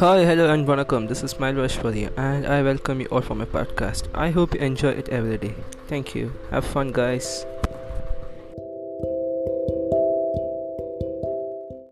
Hi, hello, and welcome. This is Smile you, and I welcome you all for my podcast. I hope you enjoy it every day. Thank you. Have fun, guys.